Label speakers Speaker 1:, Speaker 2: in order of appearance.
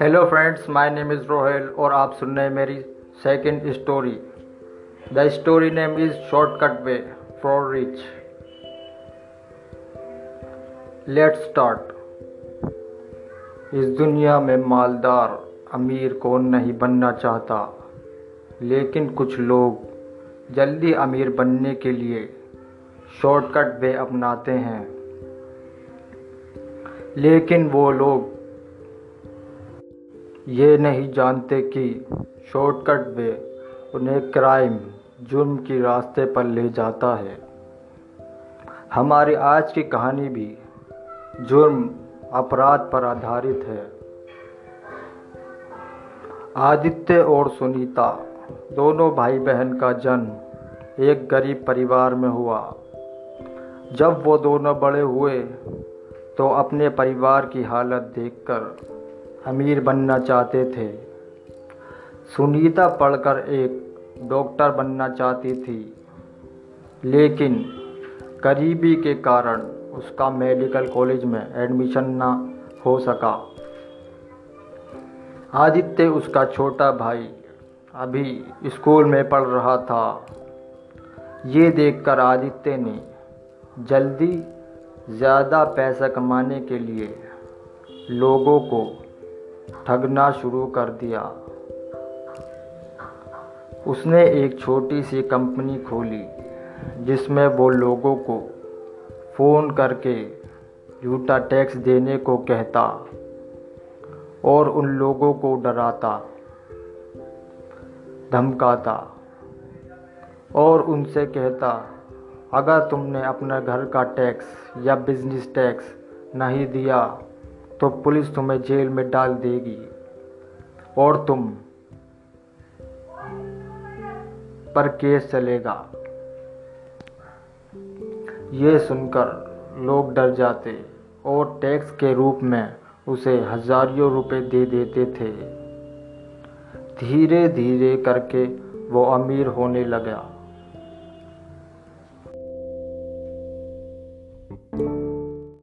Speaker 1: Hello friends my name is Rohel और आप सुन रहे हैं मेरी second story the story name is shortcut way for rich let start इस दुनिया में मालदार, अमीर कौन नहीं बनना चाहता? लेकिन कुछ लोग जल्दी अमीर बनने के लिए शॉर्टकट वे अपनाते हैं। लेकिन वो लोग ये नहीं जानते कि शॉर्टकट वे उन्हें क्राइम, जुर्म की रास्ते पर ले जाता है। हमारी आज की कहानी भी जुर्म, अपराध पर आधारित है। आदित्य और सुनीता, दोनों भाई बहन का जन्म एक गरीब परिवार में हुआ। जब वो दोनों बड़े हुए तो अपने परिवार की हालत देखकर अमीर बनना चाहते थे। सुनीता पढ़कर एक डॉक्टर बनना चाहती थी, लेकिन गरीबी के कारण उसका मेडिकल कॉलेज में एडमिशन ना हो सका। आदित्य, उसका छोटा भाई, अभी स्कूल में पढ़ रहा था। ये देखकर आदित्य ने जल्दी ज़्यादा पैसा कमाने के लिए लोगों को ठगना शुरू कर दिया। उसने एक छोटी सी कंपनी खोली, जिसमें वो लोगों को फ़ोन करके झूठा टैक्स देने को कहता और उन लोगों को डराता, धमकाता और उनसे कहता अगर तुमने अपने घर का टैक्स या बिज़नेस टैक्स नहीं दिया तो पुलिस तुम्हें जेल में डाल देगी। और तुम पर केस चलेगा। ये सुनकर लोग डर जाते और टैक्स के रूप में उसे हज़ारों रुपए दे देते थे। धीरे धीरे करके वो अमीर होने लगा।